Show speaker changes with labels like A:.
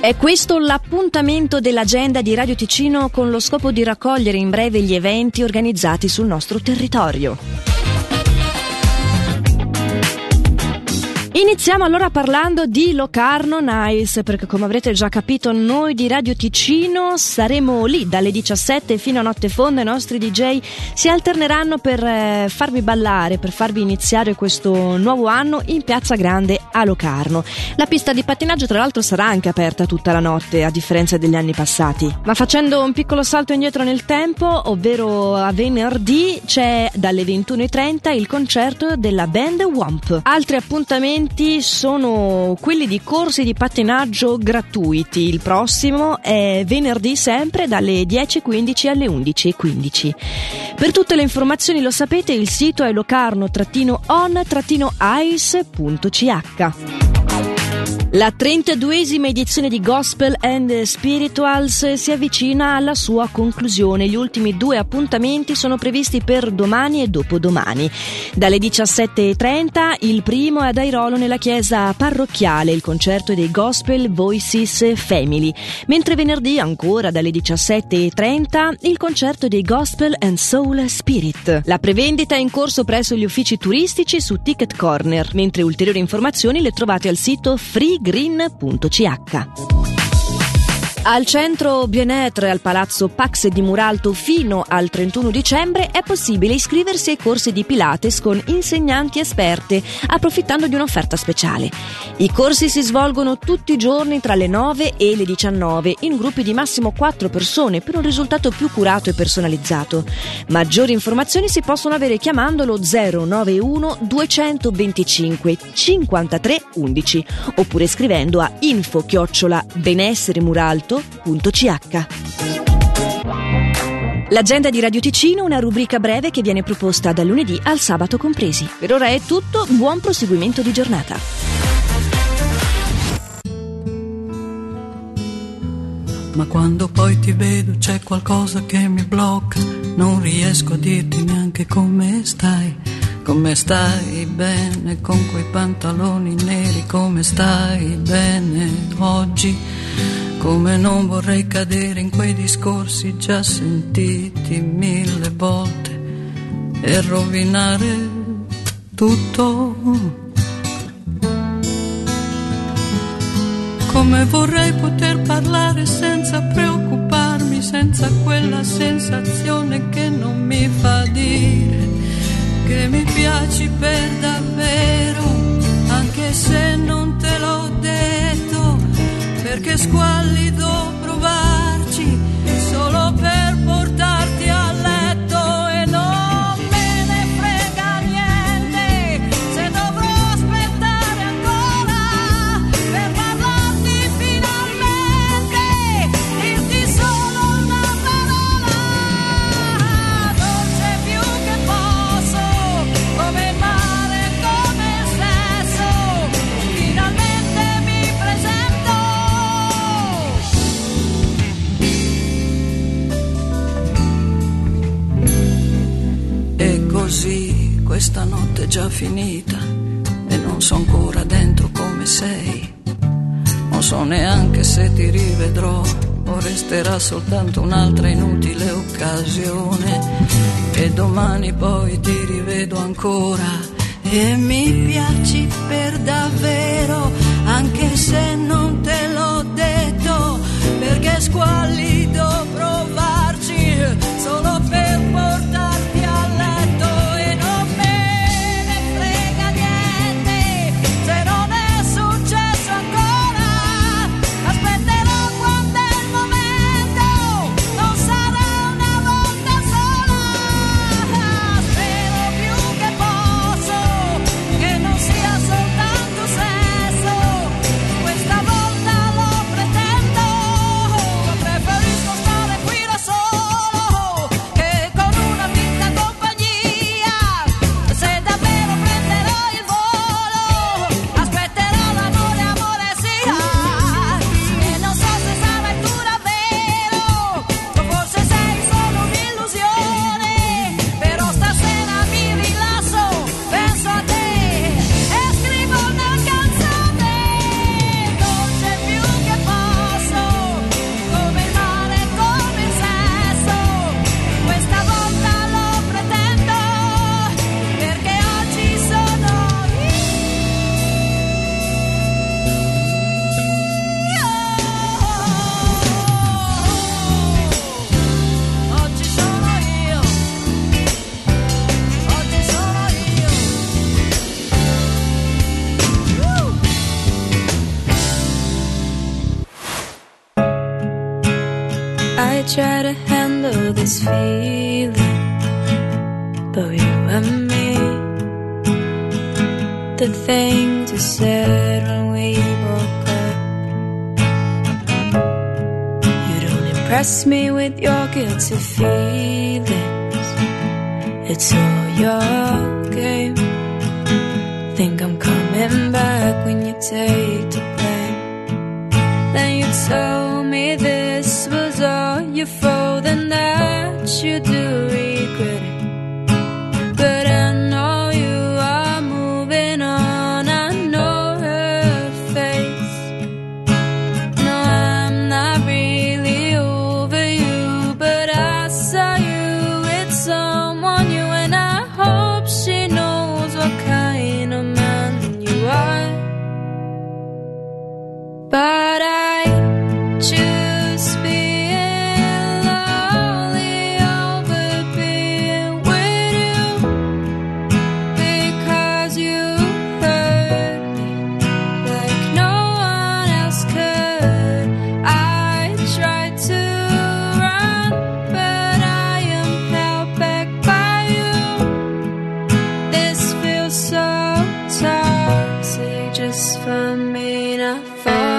A: È questo l'appuntamento dell'agenda di Radio Ticino con lo scopo di raccogliere in breve gli eventi organizzati sul nostro territorio. Iniziamo allora parlando di Locarno Nice, perché come avrete già capito noi di Radio Ticino saremo lì dalle 17 fino a notte fonda, i nostri DJ si alterneranno per eh, farvi ballare, per farvi iniziare questo nuovo anno in Piazza Grande a Locarno. La pista di pattinaggio tra l'altro sarà anche aperta tutta la notte, a differenza degli anni passati. Ma facendo un piccolo salto indietro nel tempo, ovvero a venerdì c'è dalle 21.30 il concerto della band Womp. Altri appuntamenti eventi sono quelli di corsi di pattinaggio gratuiti. Il prossimo è venerdì sempre dalle 10.15 alle 11.15. Per tutte le informazioni lo sapete, il sito è locarno-on-ice.ch. La 32esima edizione di Gospel and Spirituals si avvicina alla sua conclusione. Gli ultimi due appuntamenti sono previsti per domani e dopodomani. Dalle 17.30 il primo è ad Airolo nella chiesa parrocchiale, il concerto dei Gospel Voices Family, mentre venerdì ancora dalle 17.30 il concerto dei Gospel and Soul Spirit. La prevendita è in corso presso gli uffici turistici su Ticket Corner, mentre ulteriori informazioni le trovate al sito free green.ch. Al centro Bienetre al palazzo Pax di Muralto fino al 31 dicembre è possibile iscriversi ai corsi di Pilates con insegnanti esperte, approfittando di un'offerta speciale. I corsi si svolgono tutti i giorni tra le 9 e le 19 in gruppi di massimo 4 persone per un risultato più curato e personalizzato. Maggiori informazioni si possono avere chiamandolo 091 225 53 11 oppure scrivendo a info chiocciola benessere muralto www.radioticino.ch. L'agenda di Radio Ticino, una rubrica breve che viene proposta dal lunedì al sabato compresi. Per ora è tutto, buon proseguimento di giornata.
B: Ma quando poi ti vedo c'è qualcosa che mi blocca, non riesco a dirti neanche come stai. Come stai bene con quei pantaloni neri, come stai bene oggi? Come non vorrei cadere in quei discorsi già sentiti mille volte e rovinare tutto. Come vorrei poter parlare senza preoccuparmi, senza quella sensazione che non mi fa dire che mi piaci per davvero, anche se non te l'ho detto perché squallido questa notte è già finita e non so ancora dentro come sei. Non so neanche se ti rivedrò o resterà soltanto un'altra inutile occasione. E domani poi ti rivedo ancora e mi piaci per davvero,
C: they try to handle this feeling. But you and me, the things we said when we broke up. You don't impress me with your guilty feelings. It's all your game. Think I'm coming back when you take the blame. Then you told may a fall.